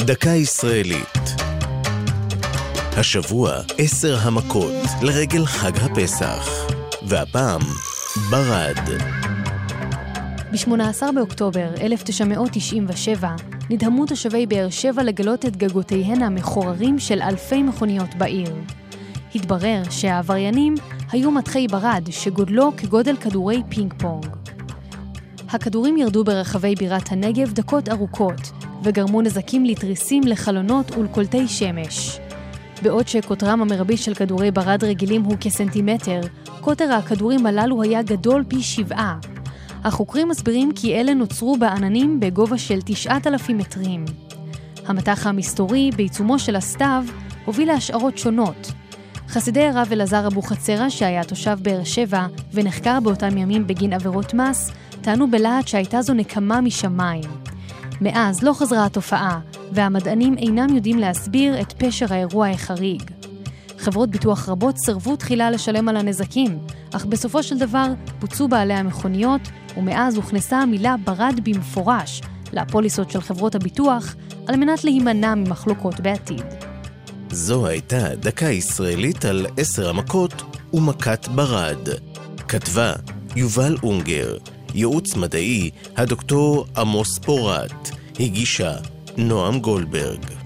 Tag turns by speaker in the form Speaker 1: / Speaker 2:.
Speaker 1: דקה ישראלית. השבוע עשר המכות לרגל חג הפסח. והפעם, ברד.
Speaker 2: ב-18 באוקטובר 1997 נדהמו תושבי באר שבע לגלות את גגותיהן המחוררים של אלפי מכוניות בעיר. התברר שהעבריינים היו מטחי ברד שגודלו כגודל כדורי פינג פונג. הכדורים ירדו ברחבי בירת הנגב דקות ארוכות, וגרמו נזקים לתריסים, לחלונות ולקולטי שמש. בעוד שקוטרם המרבי של כדורי ברד רגילים הוא כסנטימטר, קוטר הכדורים הללו היה גדול פי שבעה. החוקרים מסבירים כי אלה נוצרו בעננים בגובה של 9,000 מטרים. המטח המסתורי, בעיצומו של הסתיו, הוביל להשערות שונות. חסידי הרב אלעזר אבוחצירא, שהיה תושב באר שבע ונחקר באותם ימים בגין עבירות מס, טענו בלהט שהייתה זו נקמה משמיים. מאז לא חזרה התופעה, והמדענים אינם יודעים להסביר את פשר האירוע החריג. חברות ביטוח רבות סירבו תחילה לשלם על הנזקים, אך בסופו של דבר פוצו בעלי המכוניות, ומאז הוכנסה המילה ברד במפורש לפוליסות של חברות הביטוח, על מנת להימנע ממחלוקות בעתיד.
Speaker 1: זו הייתה דקה ישראלית על עשר המכות ומכת ברד. כתבה יובל אונגר, ייעוץ מדעי הדוקטור עמוס פורט, הגישה נועם גולדברג.